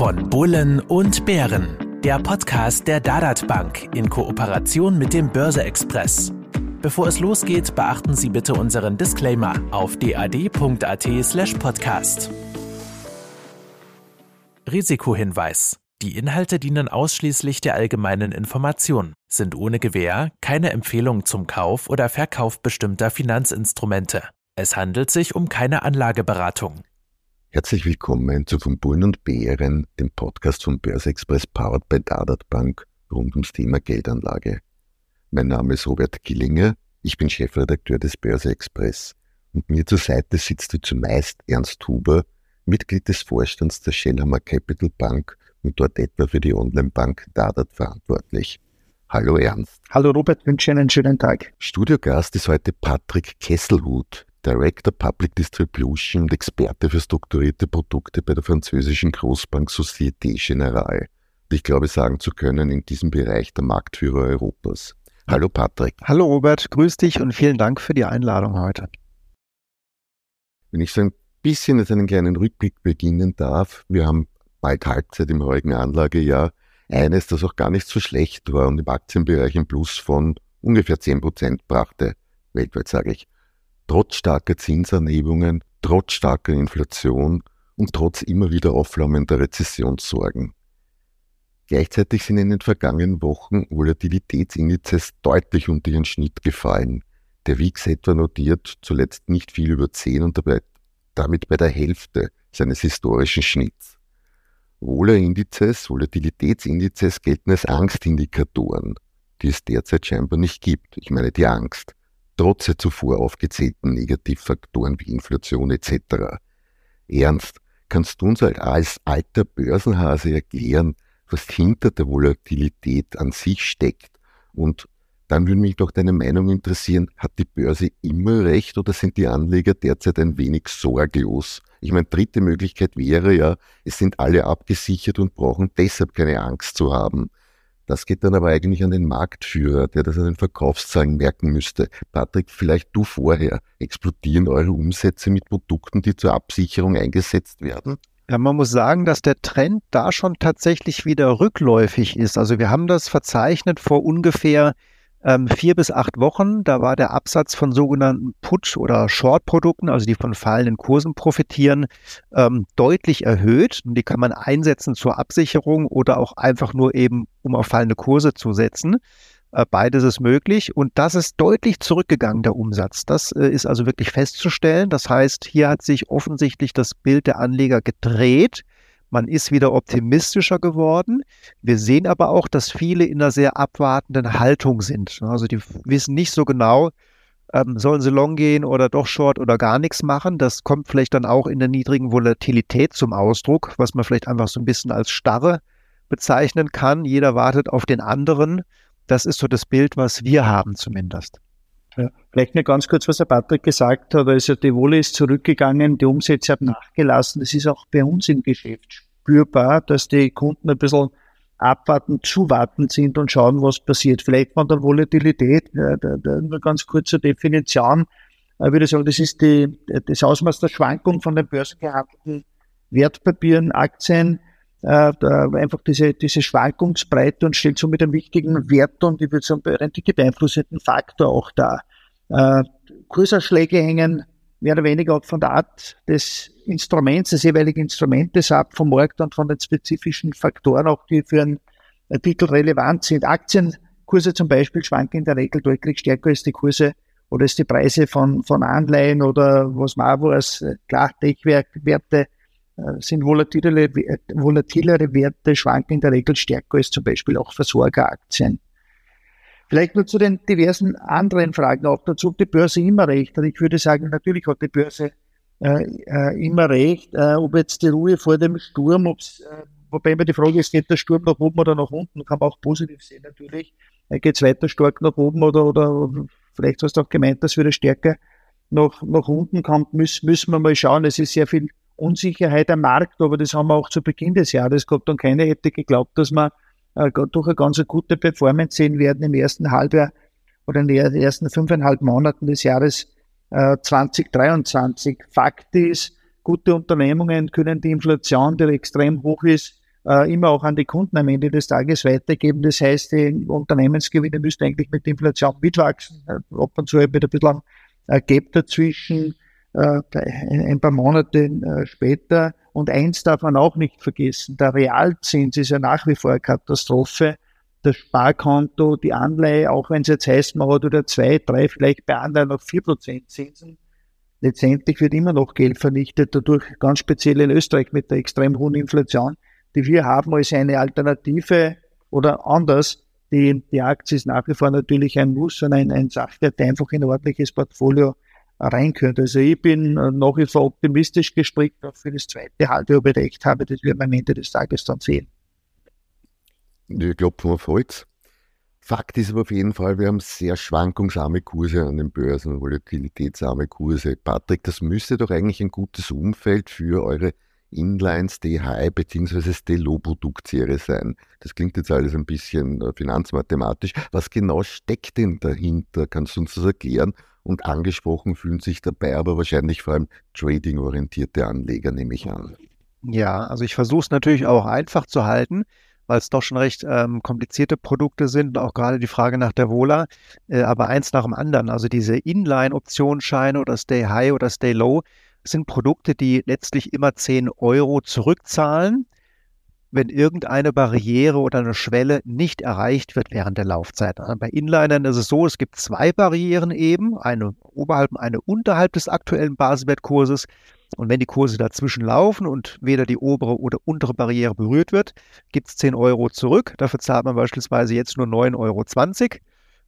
Von Bullen und Bären. Der Podcast der Dadat Bank in Kooperation mit dem Börse Express. Bevor es losgeht, beachten Sie bitte unseren Disclaimer auf dad.at/slash podcast. Risikohinweis. Die Inhalte dienen ausschließlich der allgemeinen Information, sind ohne Gewähr keine Empfehlung zum Kauf oder Verkauf bestimmter Finanzinstrumente. Es handelt sich um keine Anlageberatung. Herzlich willkommen zu Von Bullen und Bären, dem Podcast von Börse Express powered by Dadat Bank rund ums Thema Geldanlage. Mein Name ist Robert Gillinger, ich bin Chefredakteur des Börse Express und mir zur Seite sitzt wie zumeist Ernst Huber, Mitglied des Vorstands der Schellhammer Capital Bank und dort etwa für die Online-Bank Dadat verantwortlich. Hallo Ernst. Hallo Robert, wünsche einen schönen Tag. Studiogast ist heute Patrick Kesselhut, Director Public Distribution und Experte für strukturierte Produkte bei der französischen Großbank Société Générale. Ich glaube sagen zu können, in diesem Bereich der Marktführer Europas. Hallo Patrick. Hallo Robert, grüß dich und vielen Dank für die Einladung heute. Wenn ich so ein bisschen als einen kleinen Rückblick beginnen darf, wir haben bald Halbzeit im heutigen Anlagejahr. Eines, das auch gar nicht so schlecht war und im Aktienbereich ein Plus von ungefähr 10 Prozent brachte, weltweit sage ich trotz starker Zinsanhebungen, trotz starker Inflation und trotz immer wieder aufflammender Rezessionssorgen. Gleichzeitig sind in den vergangenen Wochen Volatilitätsindizes deutlich unter ihren Schnitt gefallen. Der WIX etwa notiert zuletzt nicht viel über 10 und dabei, damit bei der Hälfte seines historischen Schnitts. Vola-Indizes, Volatilitätsindizes gelten als Angstindikatoren, die es derzeit scheinbar nicht gibt. Ich meine die Angst trotz der zuvor aufgezählten Negativfaktoren wie Inflation etc. Ernst, kannst du uns als alter Börsenhase erklären, was hinter der Volatilität an sich steckt? Und dann würde mich doch deine Meinung interessieren, hat die Börse immer recht oder sind die Anleger derzeit ein wenig sorglos? Ich meine, dritte Möglichkeit wäre ja, es sind alle abgesichert und brauchen deshalb keine Angst zu haben. Das geht dann aber eigentlich an den Marktführer, der das an den Verkaufszahlen merken müsste. Patrick, vielleicht du vorher. Explodieren eure Umsätze mit Produkten, die zur Absicherung eingesetzt werden? Ja, man muss sagen, dass der Trend da schon tatsächlich wieder rückläufig ist. Also wir haben das verzeichnet vor ungefähr ähm, vier bis acht Wochen. Da war der Absatz von sogenannten Put- oder Short-Produkten, also die von fallenden Kursen profitieren, ähm, deutlich erhöht. Und die kann man einsetzen zur Absicherung oder auch einfach nur eben, um auf fallende Kurse zu setzen. Äh, beides ist möglich und das ist deutlich zurückgegangen, der Umsatz. Das äh, ist also wirklich festzustellen. Das heißt, hier hat sich offensichtlich das Bild der Anleger gedreht. Man ist wieder optimistischer geworden. Wir sehen aber auch, dass viele in einer sehr abwartenden Haltung sind. Also die wissen nicht so genau, ähm, sollen sie long gehen oder doch short oder gar nichts machen. Das kommt vielleicht dann auch in der niedrigen Volatilität zum Ausdruck, was man vielleicht einfach so ein bisschen als Starre bezeichnen kann. Jeder wartet auf den anderen. Das ist so das Bild, was wir haben zumindest. Ja, vielleicht nur ganz kurz, was der Patrick gesagt hat. Also die Wohle ist zurückgegangen, die Umsätze haben nachgelassen. Es ist auch bei uns im Geschäft spürbar, dass die Kunden ein bisschen abwarten, zuwarten sind und schauen, was passiert. Vielleicht von der Volatilität, ja, da, da, nur ganz kurze Definition. Ich würde sagen, das ist die, das Ausmaß der Schwankung von den börsengehandelten Wertpapieren, Aktien, äh, einfach diese, diese Schwankungsbreite und stellt somit einen wichtigen Wert und ich würde sagen, rendite beeinflussenden Faktor auch da. Äh, Kursausschläge hängen mehr oder weniger von der Art des Instruments, des jeweiligen Instrumentes ab, vom Markt und von den spezifischen Faktoren, auch die für einen Titel relevant sind. Aktienkurse zum Beispiel schwanken in der Regel deutlich stärker als die Kurse oder als die Preise von, von Anleihen oder was man auch weiß, klar, Tech-Werte sind volatilere, volatilere Werte, schwanken in der Regel stärker als zum Beispiel auch Versorgeraktien. Vielleicht nur zu den diversen anderen Fragen auch dazu, ob die Börse immer recht hat. Ich würde sagen, natürlich hat die Börse äh, äh, immer recht. Äh, ob jetzt die Ruhe vor dem Sturm, ob's, äh, wobei immer die Frage ist, geht der Sturm nach oben oder nach unten, kann man auch positiv sehen natürlich. Äh, geht es weiter stark nach oben oder, oder vielleicht hast du auch gemeint, dass wieder stärker nach, nach unten kommt, müssen, müssen wir mal schauen. Es ist sehr viel Unsicherheit am Markt, aber das haben wir auch zu Beginn des Jahres gehabt und keiner hätte geglaubt, dass wir äh, durch eine ganz gute Performance sehen werden im ersten Halbjahr oder in den ersten fünfeinhalb Monaten des Jahres äh, 2023. Fakt ist, gute Unternehmungen können die Inflation, die extrem hoch ist, äh, immer auch an die Kunden am Ende des Tages weitergeben. Das heißt, die Unternehmensgewinne müssen eigentlich mit der Inflation mitwachsen. Äh, und zu mit ein bisschen ein Gap dazwischen, äh, ein paar Monate äh, später. Und eins darf man auch nicht vergessen, der Realzins ist ja nach wie vor eine Katastrophe. Das Sparkonto, die Anleihe, auch wenn es jetzt heißt, man hat oder zwei, drei, vielleicht bei Anleihen noch vier Prozent Zinsen, letztendlich wird immer noch Geld vernichtet, dadurch ganz speziell in Österreich mit der extrem hohen Inflation, die wir haben als eine Alternative oder anders. Die, die Aktie ist nach wie vor natürlich ein Muss und ein, ein Sachwert, der einfach in ein ordentliches Portfolio rein könnte. Also ich bin nach wie vor optimistisch gestrickt, auch für das zweite Halbjahr, recht habe, das werden wir am Ende des Tages dann sehen. Ich glaube, auf Holz. Fakt ist aber auf jeden Fall, wir haben sehr schwankungsarme Kurse an den Börsen, volatilitätsarme Kurse. Patrick, das müsste doch eigentlich ein gutes Umfeld für eure Inlines, High bzw. Stay Low Produktserie sein. Das klingt jetzt alles ein bisschen äh, finanzmathematisch. Was genau steckt denn dahinter? Kannst du uns das erklären? Und angesprochen fühlen sich dabei aber wahrscheinlich vor allem trading-orientierte Anleger, nehme ich an. Ja, also ich versuche es natürlich auch einfach zu halten weil es doch schon recht ähm, komplizierte Produkte sind, auch gerade die Frage nach der Vola, äh, aber eins nach dem anderen. Also diese Inline-Optionsscheine oder Stay High oder Stay Low sind Produkte, die letztlich immer 10 Euro zurückzahlen, wenn irgendeine Barriere oder eine Schwelle nicht erreicht wird während der Laufzeit. Also bei Inlinern ist es so, es gibt zwei Barrieren eben, eine oberhalb und eine unterhalb des aktuellen Basiswertkurses. Und wenn die Kurse dazwischen laufen und weder die obere oder untere Barriere berührt wird, gibt es 10 Euro zurück. Dafür zahlt man beispielsweise jetzt nur 9,20 Euro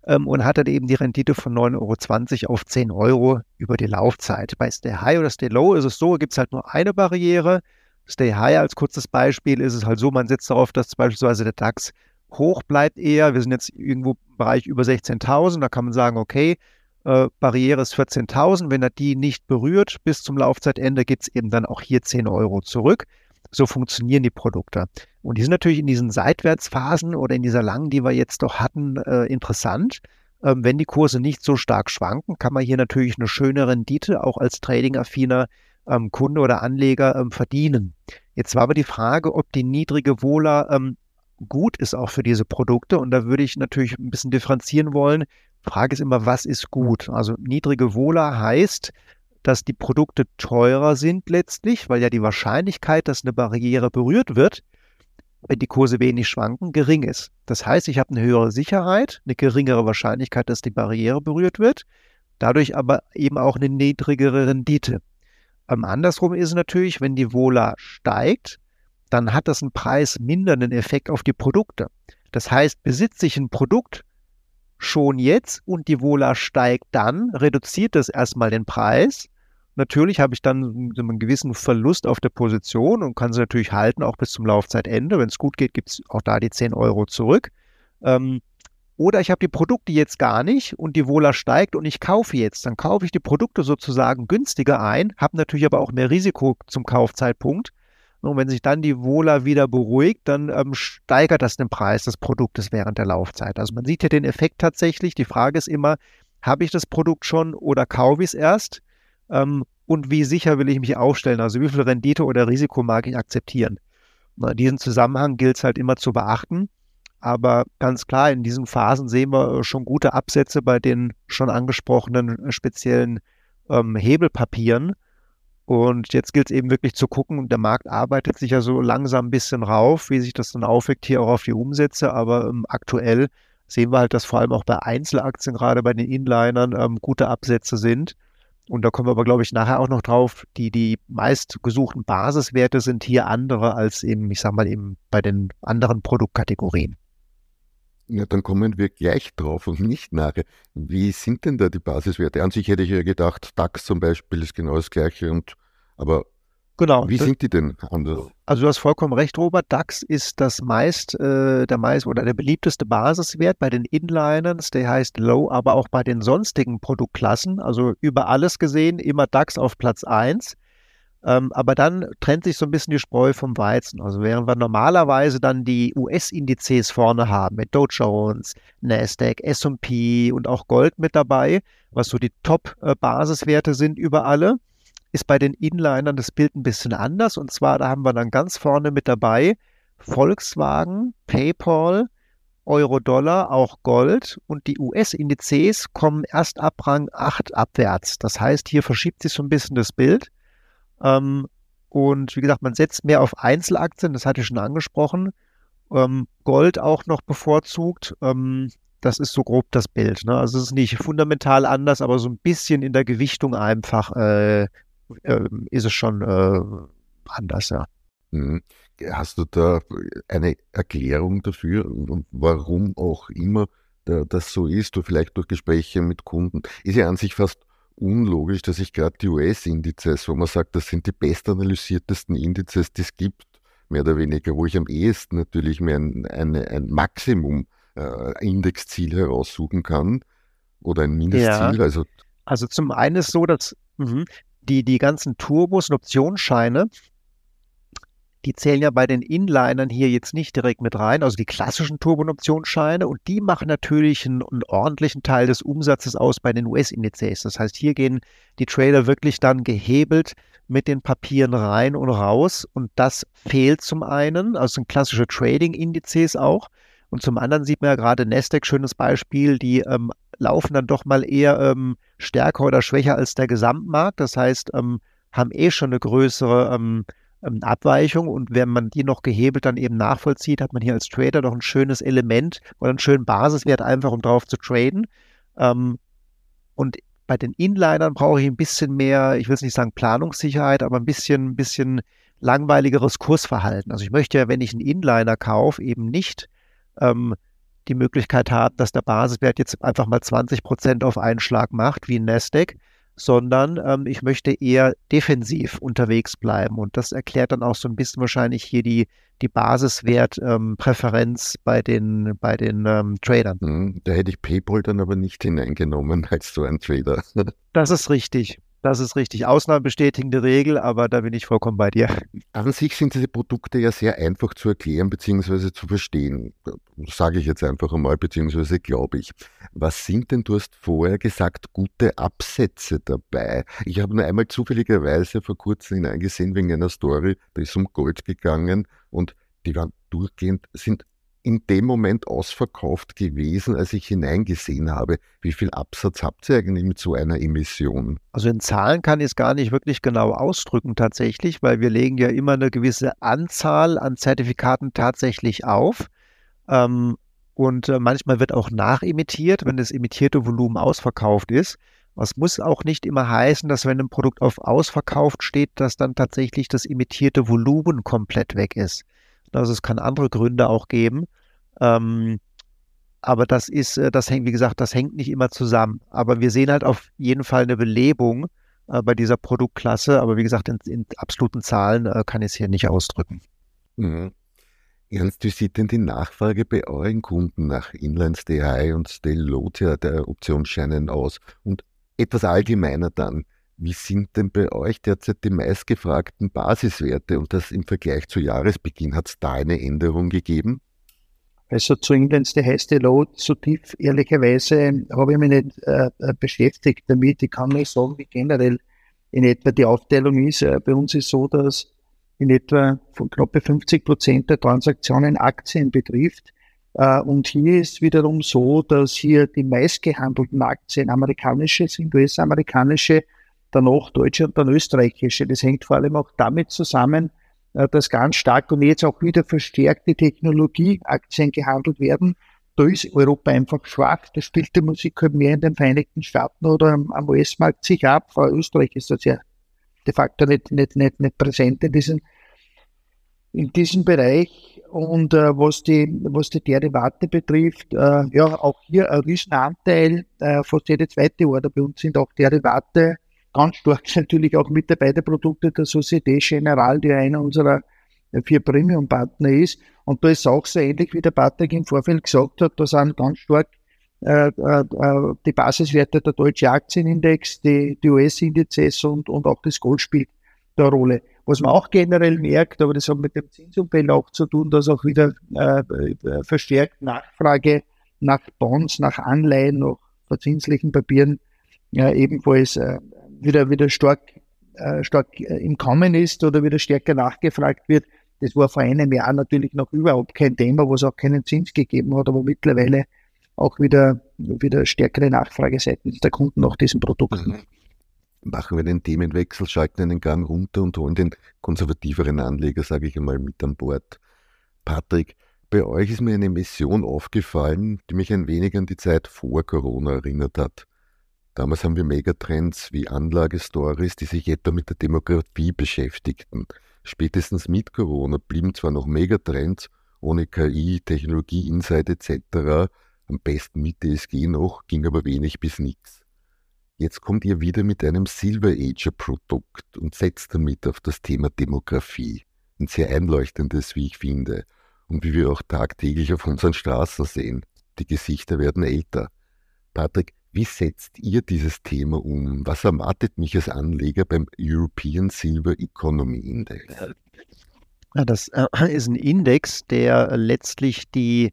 ähm, und hat dann eben die Rendite von 9,20 Euro auf 10 Euro über die Laufzeit. Bei Stay High oder Stay Low ist es so, gibt es halt nur eine Barriere. Stay High als kurzes Beispiel ist es halt so, man setzt darauf, dass beispielsweise der DAX hoch bleibt eher. Wir sind jetzt irgendwo im Bereich über 16.000. Da kann man sagen, okay, äh, Barriere ist 14.000. Wenn er die nicht berührt bis zum Laufzeitende, gibt es eben dann auch hier 10 Euro zurück. So funktionieren die Produkte. Und die sind natürlich in diesen Seitwärtsphasen oder in dieser langen, die wir jetzt doch hatten, äh, interessant. Ähm, wenn die Kurse nicht so stark schwanken, kann man hier natürlich eine schöne Rendite auch als trading-affiner ähm, Kunde oder Anleger ähm, verdienen. Jetzt war aber die Frage, ob die niedrige Wohler ähm, gut ist auch für diese Produkte. Und da würde ich natürlich ein bisschen differenzieren wollen. Frage ist immer, was ist gut? Also niedrige Wohler heißt, dass die Produkte teurer sind letztlich, weil ja die Wahrscheinlichkeit, dass eine Barriere berührt wird, wenn die Kurse wenig schwanken, gering ist. Das heißt, ich habe eine höhere Sicherheit, eine geringere Wahrscheinlichkeit, dass die Barriere berührt wird, dadurch aber eben auch eine niedrigere Rendite. Ähm, andersrum ist es natürlich, wenn die Wohler steigt, dann hat das einen preismindernden Effekt auf die Produkte. Das heißt, besitze ich ein Produkt, schon jetzt und die Vola steigt dann, reduziert das erstmal den Preis. Natürlich habe ich dann einen gewissen Verlust auf der Position und kann sie natürlich halten, auch bis zum Laufzeitende. Wenn es gut geht, gibt es auch da die 10 Euro zurück. Ähm, oder ich habe die Produkte jetzt gar nicht und die Vola steigt und ich kaufe jetzt. Dann kaufe ich die Produkte sozusagen günstiger ein, habe natürlich aber auch mehr Risiko zum Kaufzeitpunkt und wenn sich dann die Wohler wieder beruhigt, dann ähm, steigert das den Preis des Produktes während der Laufzeit. Also man sieht hier den Effekt tatsächlich. Die Frage ist immer, habe ich das Produkt schon oder kaufe ich es erst? Ähm, und wie sicher will ich mich aufstellen? Also wie viel Rendite oder Risiko mag ich akzeptieren? Na, diesen Zusammenhang gilt es halt immer zu beachten. Aber ganz klar, in diesen Phasen sehen wir äh, schon gute Absätze bei den schon angesprochenen äh, speziellen ähm, Hebelpapieren. Und jetzt gilt es eben wirklich zu gucken, der Markt arbeitet sich ja so langsam ein bisschen rauf, wie sich das dann aufweckt hier auch auf die Umsätze. Aber ähm, aktuell sehen wir halt, dass vor allem auch bei Einzelaktien, gerade bei den Inlinern, ähm, gute Absätze sind. Und da kommen wir aber, glaube ich, nachher auch noch drauf. Die, die meist gesuchten Basiswerte sind hier andere als eben, ich sag mal, eben bei den anderen Produktkategorien. Ja, dann kommen wir gleich drauf und nicht nachher. Wie sind denn da die Basiswerte? An sich hätte ich ja gedacht, DAX zum Beispiel ist genau das gleiche und aber Genau. Wie sind die denn anders? Also du hast vollkommen recht, Robert. DAX ist das meist, äh, der meist oder der beliebteste Basiswert bei den Inliners, der heißt Low, aber auch bei den sonstigen Produktklassen. Also über alles gesehen immer DAX auf Platz 1. Ähm, aber dann trennt sich so ein bisschen die Spreu vom Weizen. Also während wir normalerweise dann die US-Indizes vorne haben mit Dow Jones, Nasdaq, S&P und auch Gold mit dabei, was so die Top-Basiswerte sind über alle, ist bei den Inlinern das Bild ein bisschen anders. Und zwar, da haben wir dann ganz vorne mit dabei Volkswagen, PayPal, Euro-Dollar, auch Gold und die US-Indizes kommen erst ab Rang 8 abwärts. Das heißt, hier verschiebt sich so ein bisschen das Bild. Ähm, und wie gesagt, man setzt mehr auf Einzelaktien, das hatte ich schon angesprochen. Ähm, Gold auch noch bevorzugt. Ähm, das ist so grob das Bild. Ne? Also es ist nicht fundamental anders, aber so ein bisschen in der Gewichtung einfach äh, äh, ist es schon äh, anders, ja. Mhm. Hast du da eine Erklärung dafür, warum auch immer das so ist, oder vielleicht durch Gespräche mit Kunden? Ist ja an sich fast unlogisch, dass ich gerade die US-Indizes, wo man sagt, das sind die bestanalysiertesten Indizes, die es gibt, mehr oder weniger, wo ich am ehesten natürlich mir ein, eine, ein Maximum äh, Indexziel heraussuchen kann oder ein Mindestziel. Ja. Also, also zum einen ist so, dass mh, die, die ganzen Turbos und Optionsscheine, die zählen ja bei den Inlinern hier jetzt nicht direkt mit rein, also die klassischen Turbo- und die machen natürlich einen, einen ordentlichen Teil des Umsatzes aus bei den US-Indizes. Das heißt, hier gehen die Trader wirklich dann gehebelt mit den Papieren rein und raus und das fehlt zum einen, also sind klassische Trading-Indizes auch. Und zum anderen sieht man ja gerade Nasdaq, schönes Beispiel, die ähm, laufen dann doch mal eher ähm, stärker oder schwächer als der Gesamtmarkt. Das heißt, ähm, haben eh schon eine größere ähm, Abweichung und wenn man die noch gehebelt dann eben nachvollzieht, hat man hier als Trader noch ein schönes Element oder einen schönen Basiswert einfach, um drauf zu traden. Ähm, und bei den Inlinern brauche ich ein bisschen mehr, ich will es nicht sagen Planungssicherheit, aber ein bisschen, ein bisschen langweiligeres Kursverhalten. Also ich möchte ja, wenn ich einen Inliner kaufe, eben nicht ähm, die Möglichkeit haben, dass der Basiswert jetzt einfach mal 20 Prozent auf einen Schlag macht, wie ein Nasdaq, sondern ähm, ich möchte eher defensiv unterwegs bleiben. Und das erklärt dann auch so ein bisschen wahrscheinlich hier die, die Basiswertpräferenz ähm, bei den, bei den ähm, Tradern. Hm, da hätte ich PayPal dann aber nicht hineingenommen als so ein Trader. Das ist richtig. Das ist richtig. Ausnahmen bestätigen die Regel, aber da bin ich vollkommen bei dir. An sich sind diese Produkte ja sehr einfach zu erklären bzw. zu verstehen. Sage ich jetzt einfach einmal, beziehungsweise glaube ich. Was sind denn, du hast vorher gesagt, gute Absätze dabei? Ich habe nur einmal zufälligerweise vor kurzem hineingesehen wegen einer Story, da ist um Gold gegangen und die waren durchgehend, sind in dem Moment ausverkauft gewesen, als ich hineingesehen habe. Wie viel Absatz habt ihr eigentlich mit so einer Emission? Also in Zahlen kann ich es gar nicht wirklich genau ausdrücken tatsächlich, weil wir legen ja immer eine gewisse Anzahl an Zertifikaten tatsächlich auf. Ähm, und äh, manchmal wird auch nachemittiert, wenn das emittierte Volumen ausverkauft ist. Was muss auch nicht immer heißen, dass wenn ein Produkt auf ausverkauft steht, dass dann tatsächlich das emittierte Volumen komplett weg ist. Also es kann andere Gründe auch geben. Ähm, aber das ist, äh, das hängt, wie gesagt, das hängt nicht immer zusammen. Aber wir sehen halt auf jeden Fall eine Belebung äh, bei dieser Produktklasse. Aber wie gesagt, in, in absoluten Zahlen äh, kann ich es hier nicht ausdrücken. Mhm. Ernst, wie sieht denn die Nachfrage bei euren Kunden nach Inlines DHI und Stell Lotia der Optionsscheinen aus? Und etwas allgemeiner dann, wie sind denn bei euch derzeit die meistgefragten Basiswerte und das im Vergleich zu Jahresbeginn? Hat es da eine Änderung gegeben? Also zu Englands die heiße Load, so tief ehrlicherweise habe ich mich nicht äh, äh, beschäftigt damit. Ich kann nicht sagen, wie generell in etwa die Aufteilung ist. Äh, bei uns ist so, dass in etwa von knappe 50 Prozent der Transaktionen Aktien betrifft. Äh, und hier ist wiederum so, dass hier die meistgehandelten Aktien amerikanische sind, US-amerikanische, danach deutsche und dann österreichische. Das hängt vor allem auch damit zusammen, äh, dass ganz stark und jetzt auch wieder verstärkte Technologieaktien gehandelt werden. Da ist Europa einfach schwach. Da spielt die Musik halt mehr in den Vereinigten Staaten oder am, US-Markt sich ab. Vor Österreich ist das ja de facto nicht, nicht, nicht, nicht präsent in diesem, in diesem Bereich. Und äh, was, die, was die Derivate betrifft, äh, ja, auch hier ein Riesenanteil, äh, fast jede zweite Order bei uns sind auch Derivate Ganz stark natürlich auch mit dabei der Produkte der Societe Generale, die einer unserer vier Premium-Partner ist. Und da ist auch so ähnlich, wie der Patrick im Vorfeld gesagt hat, da sind ganz stark äh, äh, die Basiswerte der deutsche Aktienindex, die, die US-Indizes und, und auch das Gold spielt da Rolle. Was man auch generell merkt, aber das hat mit dem Zinsumfeld auch zu tun, dass auch wieder äh, verstärkt Nachfrage nach Bonds, nach Anleihen, nach verzinslichen Papieren ja, ebenfalls äh, wieder, wieder stark, äh, stark äh, im Kommen ist oder wieder stärker nachgefragt wird. Das war vor einem Jahr natürlich noch überhaupt kein Thema, wo es auch keinen Zins gegeben hat, aber mittlerweile auch wieder, wieder stärkere Nachfrage seitens der Kunden nach diesen Produkten. Mhm. Machen wir den Themenwechsel, schalten einen Gang runter und holen den konservativeren Anleger, sage ich einmal, mit an Bord. Patrick, bei euch ist mir eine Mission aufgefallen, die mich ein wenig an die Zeit vor Corona erinnert hat. Damals haben wir Megatrends wie Anlagestories, die sich etwa mit der Demografie beschäftigten. Spätestens mit Corona blieben zwar noch Megatrends ohne KI, Technologie, Insight etc., am besten mit DSG noch, ging aber wenig bis nichts. Jetzt kommt ihr wieder mit einem Silver Ager Produkt und setzt damit auf das Thema Demografie. Ein sehr einleuchtendes, wie ich finde. Und wie wir auch tagtäglich auf unseren Straßen sehen. Die Gesichter werden älter. Patrick, wie setzt ihr dieses Thema um? Was erwartet mich als Anleger beim European Silver Economy Index? Ja, das äh, ist ein Index, der letztlich die,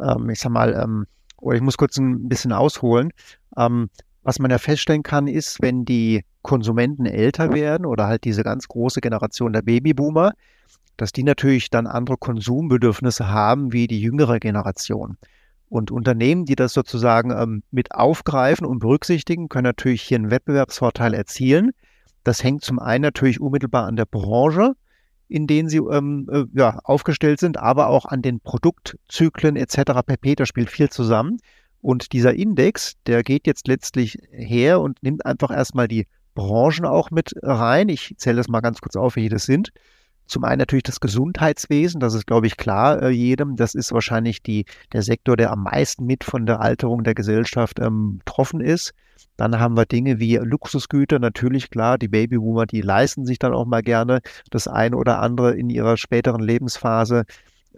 ähm, ich sag mal, ähm, oder ich muss kurz ein bisschen ausholen. Ähm, was man ja feststellen kann, ist, wenn die Konsumenten älter werden oder halt diese ganz große Generation der Babyboomer, dass die natürlich dann andere Konsumbedürfnisse haben wie die jüngere Generation. Und Unternehmen, die das sozusagen ähm, mit aufgreifen und berücksichtigen, können natürlich hier einen Wettbewerbsvorteil erzielen. Das hängt zum einen natürlich unmittelbar an der Branche, in denen sie ähm, äh, ja, aufgestellt sind, aber auch an den Produktzyklen etc. pp. Da spielt viel zusammen. Und dieser Index, der geht jetzt letztlich her und nimmt einfach erstmal die Branchen auch mit rein. Ich zähle das mal ganz kurz auf, welche das sind. Zum einen natürlich das Gesundheitswesen, das ist, glaube ich, klar äh, jedem. Das ist wahrscheinlich die, der Sektor, der am meisten mit von der Alterung der Gesellschaft ähm, betroffen ist. Dann haben wir Dinge wie Luxusgüter, natürlich klar, die Babyboomer, die leisten sich dann auch mal gerne das eine oder andere in ihrer späteren Lebensphase.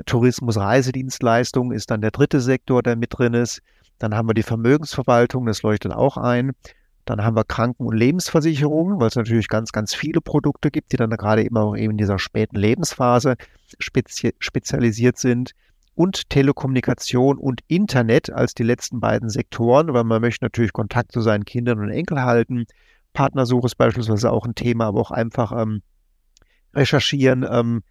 Tourismus, Reisedienstleistung ist dann der dritte Sektor, der mit drin ist. Dann haben wir die Vermögensverwaltung, das leuchtet auch ein. Dann haben wir Kranken- und Lebensversicherungen, weil es natürlich ganz, ganz viele Produkte gibt, die dann gerade immer auch eben in dieser späten Lebensphase spezi spezialisiert sind. Und Telekommunikation und Internet als die letzten beiden Sektoren, weil man möchte natürlich Kontakt zu seinen Kindern und Enkel halten. Partnersuche ist beispielsweise auch ein Thema, aber auch einfach ähm, recherchieren, ähm,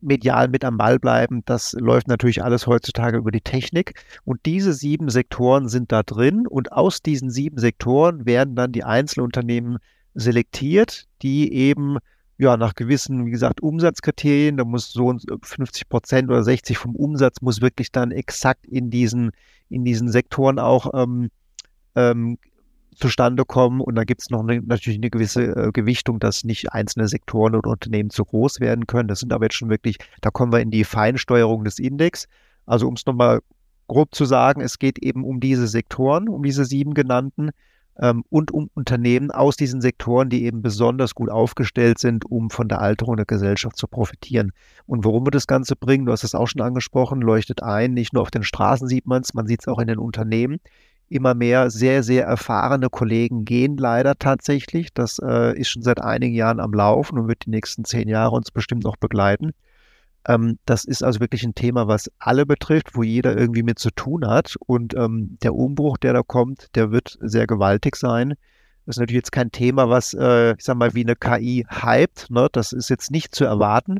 medial mit am Ball bleiben. Das läuft natürlich alles heutzutage über die Technik. Und diese sieben Sektoren sind da drin. Und aus diesen sieben Sektoren werden dann die Einzelunternehmen selektiert, die eben ja, nach gewissen, wie gesagt, Umsatzkriterien, da muss so 50 Prozent oder 60 vom Umsatz muss wirklich dann exakt in diesen, in diesen Sektoren auch ähm, ähm, zustande kommen. Und da gibt es noch eine, natürlich eine gewisse äh, Gewichtung, dass nicht einzelne Sektoren oder Unternehmen zu groß werden können. Das sind aber jetzt schon wirklich, da kommen wir in die Feinsteuerung des Index. Also um es nochmal grob zu sagen, es geht eben um diese Sektoren, um diese sieben genannten ähm, und um Unternehmen aus diesen Sektoren, die eben besonders gut aufgestellt sind, um von der Alterung der Gesellschaft zu profitieren. Und worum wir das Ganze bringen, du hast es auch schon angesprochen, leuchtet ein, nicht nur auf den Straßen sieht man es, man sieht es auch in den Unternehmen immer mehr sehr, sehr erfahrene Kollegen gehen leider tatsächlich. Das äh, ist schon seit einigen Jahren am Laufen und wird die nächsten zehn Jahre uns bestimmt noch begleiten. Ähm, das ist also wirklich ein Thema, was alle betrifft, wo jeder irgendwie mit zu tun hat. Und ähm, der Umbruch, der da kommt, der wird sehr gewaltig sein. Das ist natürlich jetzt kein Thema, was, äh, ich sag mal, wie eine KI hypt. Ne? Das ist jetzt nicht zu erwarten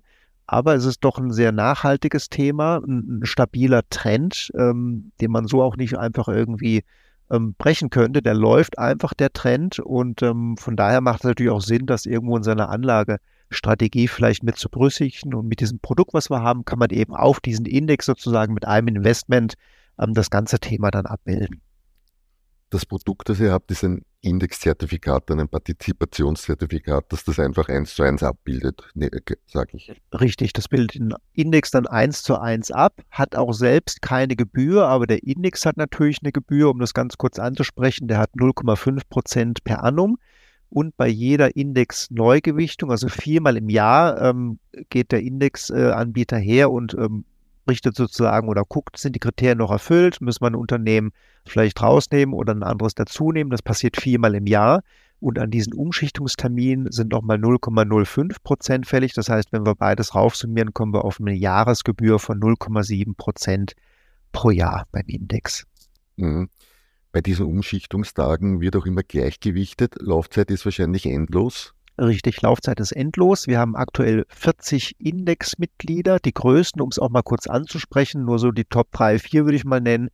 aber es ist doch ein sehr nachhaltiges Thema, ein, ein stabiler Trend, ähm, den man so auch nicht einfach irgendwie ähm, brechen könnte. Der läuft einfach, der Trend. Und ähm, von daher macht es natürlich auch Sinn, das irgendwo in seiner Anlagestrategie vielleicht mit zu berücksichtigen. Und mit diesem Produkt, was wir haben, kann man eben auf diesen Index sozusagen mit einem Investment ähm, das ganze Thema dann abbilden. Das Produkt, das ihr habt, ist ein Indexzertifikat, ein Partizipationszertifikat, das das einfach eins zu eins abbildet, ne, sage ich. Richtig, das bildet den Index dann eins zu eins ab, hat auch selbst keine Gebühr, aber der Index hat natürlich eine Gebühr, um das ganz kurz anzusprechen, der hat 0,5 Prozent per annum. Und bei jeder Index-Neugewichtung, also viermal im Jahr, ähm, geht der Indexanbieter äh, her und ähm, richtet sozusagen oder guckt, sind die Kriterien noch erfüllt, muss man ein Unternehmen vielleicht rausnehmen oder ein anderes dazunehmen. Das passiert viermal im Jahr. Und an diesen Umschichtungsterminen sind nochmal 0,05 Prozent fällig. Das heißt, wenn wir beides raufsummieren, kommen wir auf eine Jahresgebühr von 0,7 Prozent pro Jahr beim Index. Mhm. Bei diesen Umschichtungstagen wird auch immer gleichgewichtet. Laufzeit ist wahrscheinlich endlos. Richtig, Laufzeit ist endlos. Wir haben aktuell 40 Indexmitglieder. Die größten, um es auch mal kurz anzusprechen, nur so die Top 3, 4 würde ich mal nennen,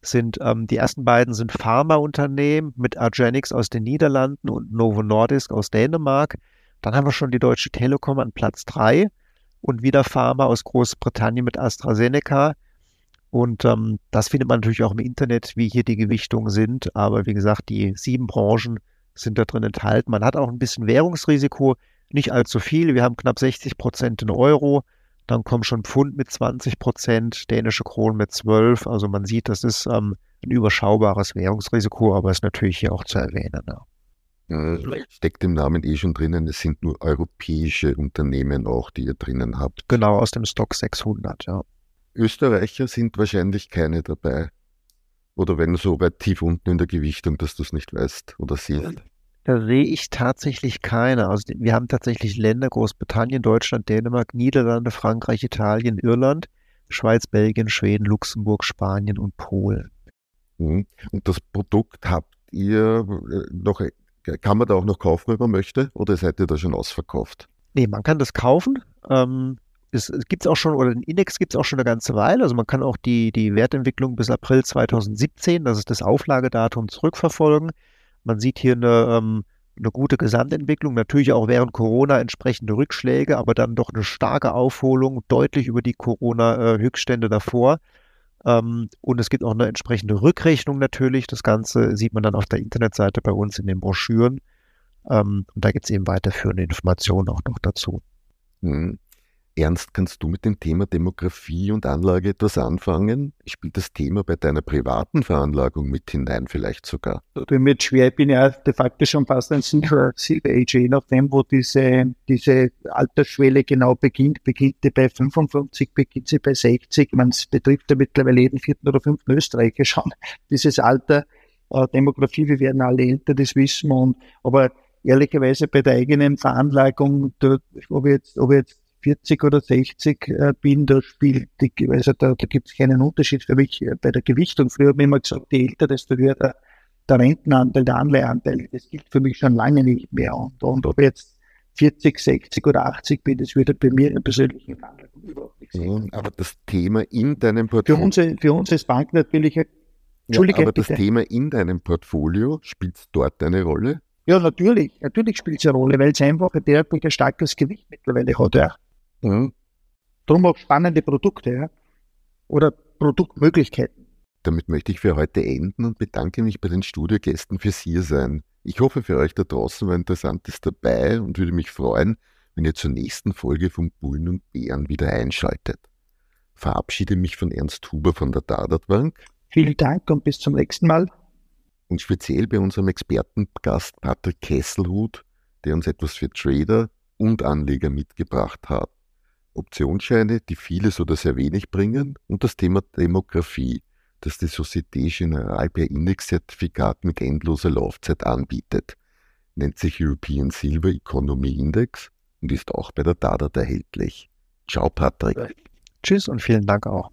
sind ähm, die ersten beiden sind Pharmaunternehmen mit Argenix aus den Niederlanden und Novo Nordisk aus Dänemark. Dann haben wir schon die Deutsche Telekom an Platz 3 und wieder Pharma aus Großbritannien mit AstraZeneca. Und ähm, das findet man natürlich auch im Internet, wie hier die Gewichtungen sind. Aber wie gesagt, die sieben Branchen sind da drin enthalten. Man hat auch ein bisschen Währungsrisiko, nicht allzu viel. Wir haben knapp 60 Prozent in Euro. Dann kommen schon Pfund mit 20 Prozent, dänische Kronen mit 12. Also man sieht, das ist ähm, ein überschaubares Währungsrisiko, aber ist natürlich hier auch zu erwähnen. Ja. Steckt im Namen eh schon drinnen, es sind nur europäische Unternehmen auch, die ihr drinnen habt. Genau, aus dem Stock 600, ja. Österreicher sind wahrscheinlich keine dabei. Oder wenn so weit tief unten in der Gewichtung, dass du es nicht weißt oder siehst. Da sehe ich tatsächlich keine. Also wir haben tatsächlich Länder, Großbritannien, Deutschland, Dänemark, Niederlande, Frankreich, Italien, Irland, Schweiz, Belgien, Schweden, Luxemburg, Spanien und Polen. Mhm. Und das Produkt habt ihr äh, noch, äh, kann man da auch noch kaufen, wenn man möchte? Oder seid ihr da schon ausverkauft? Nee, man kann das kaufen. Ähm, es, gibt es auch schon, oder den Index gibt es auch schon eine ganze Weile. Also man kann auch die, die Wertentwicklung bis April 2017, das ist das Auflagedatum, zurückverfolgen. Man sieht hier eine, ähm, eine gute Gesamtentwicklung, natürlich auch während Corona entsprechende Rückschläge, aber dann doch eine starke Aufholung, deutlich über die Corona-Höchststände davor. Ähm, und es gibt auch eine entsprechende Rückrechnung natürlich. Das Ganze sieht man dann auf der Internetseite bei uns in den Broschüren. Ähm, und da gibt es eben weiterführende Informationen auch noch dazu. Mhm. Ernst, kannst du mit dem Thema Demografie und Anlage etwas anfangen? Spielt das Thema bei deiner privaten Veranlagung mit hinein vielleicht sogar? Tut mir schwer, ich bin ja de facto schon fast ein Silver Age, je nachdem, wo diese, diese Altersschwelle genau beginnt. Beginnt die bei 55, beginnt sie bei 60. Man betrifft ja mittlerweile jeden vierten oder fünften Österreicher schon. Dieses Alter, äh, Demografie, wir werden alle älter, das wissen wir. Und, aber ehrlicherweise bei der eigenen Veranlagung, ob ich jetzt, ob ich jetzt 40 oder 60 äh, bin, da spielt die, also da, da gibt es keinen Unterschied für mich äh, bei der Gewichtung. Früher habe ich immer gesagt, je älter, desto höher der, der Rentenanteil, der Anleiheanteil. Das gilt für mich schon lange nicht mehr. Und, und ob ich jetzt 40, 60 oder 80 bin, das würde bei mir im persönlichen Fall überhaupt nichts ja, Aber das Thema in deinem Portfolio. Für uns, für uns als Bank natürlich. Entschuldige, ja, aber bitte. das Thema in deinem Portfolio spielt dort eine Rolle? Ja, natürlich. Natürlich spielt es eine Rolle, weil es einfach ein derartig starkes Gewicht mittlerweile hat. Ja. Mhm. Darum auch spannende Produkte ja? oder Produktmöglichkeiten. Damit möchte ich für heute enden und bedanke mich bei den Studiogästen fürs Hiersein. Ich hoffe, für euch da draußen war Interessantes dabei und würde mich freuen, wenn ihr zur nächsten Folge von Bullen und Bären wieder einschaltet. Verabschiede mich von Ernst Huber von der Dadat Bank. Vielen Dank und bis zum nächsten Mal. Und speziell bei unserem Expertengast Patrick Kesselhut, der uns etwas für Trader und Anleger mitgebracht hat. Optionsscheine, die vieles oder sehr wenig bringen und das Thema Demografie, das die Société Générale per Indexzertifikat mit endloser Laufzeit anbietet, nennt sich European Silver Economy Index und ist auch bei der DADAT erhältlich. Ciao Patrick. Tschüss und vielen Dank auch.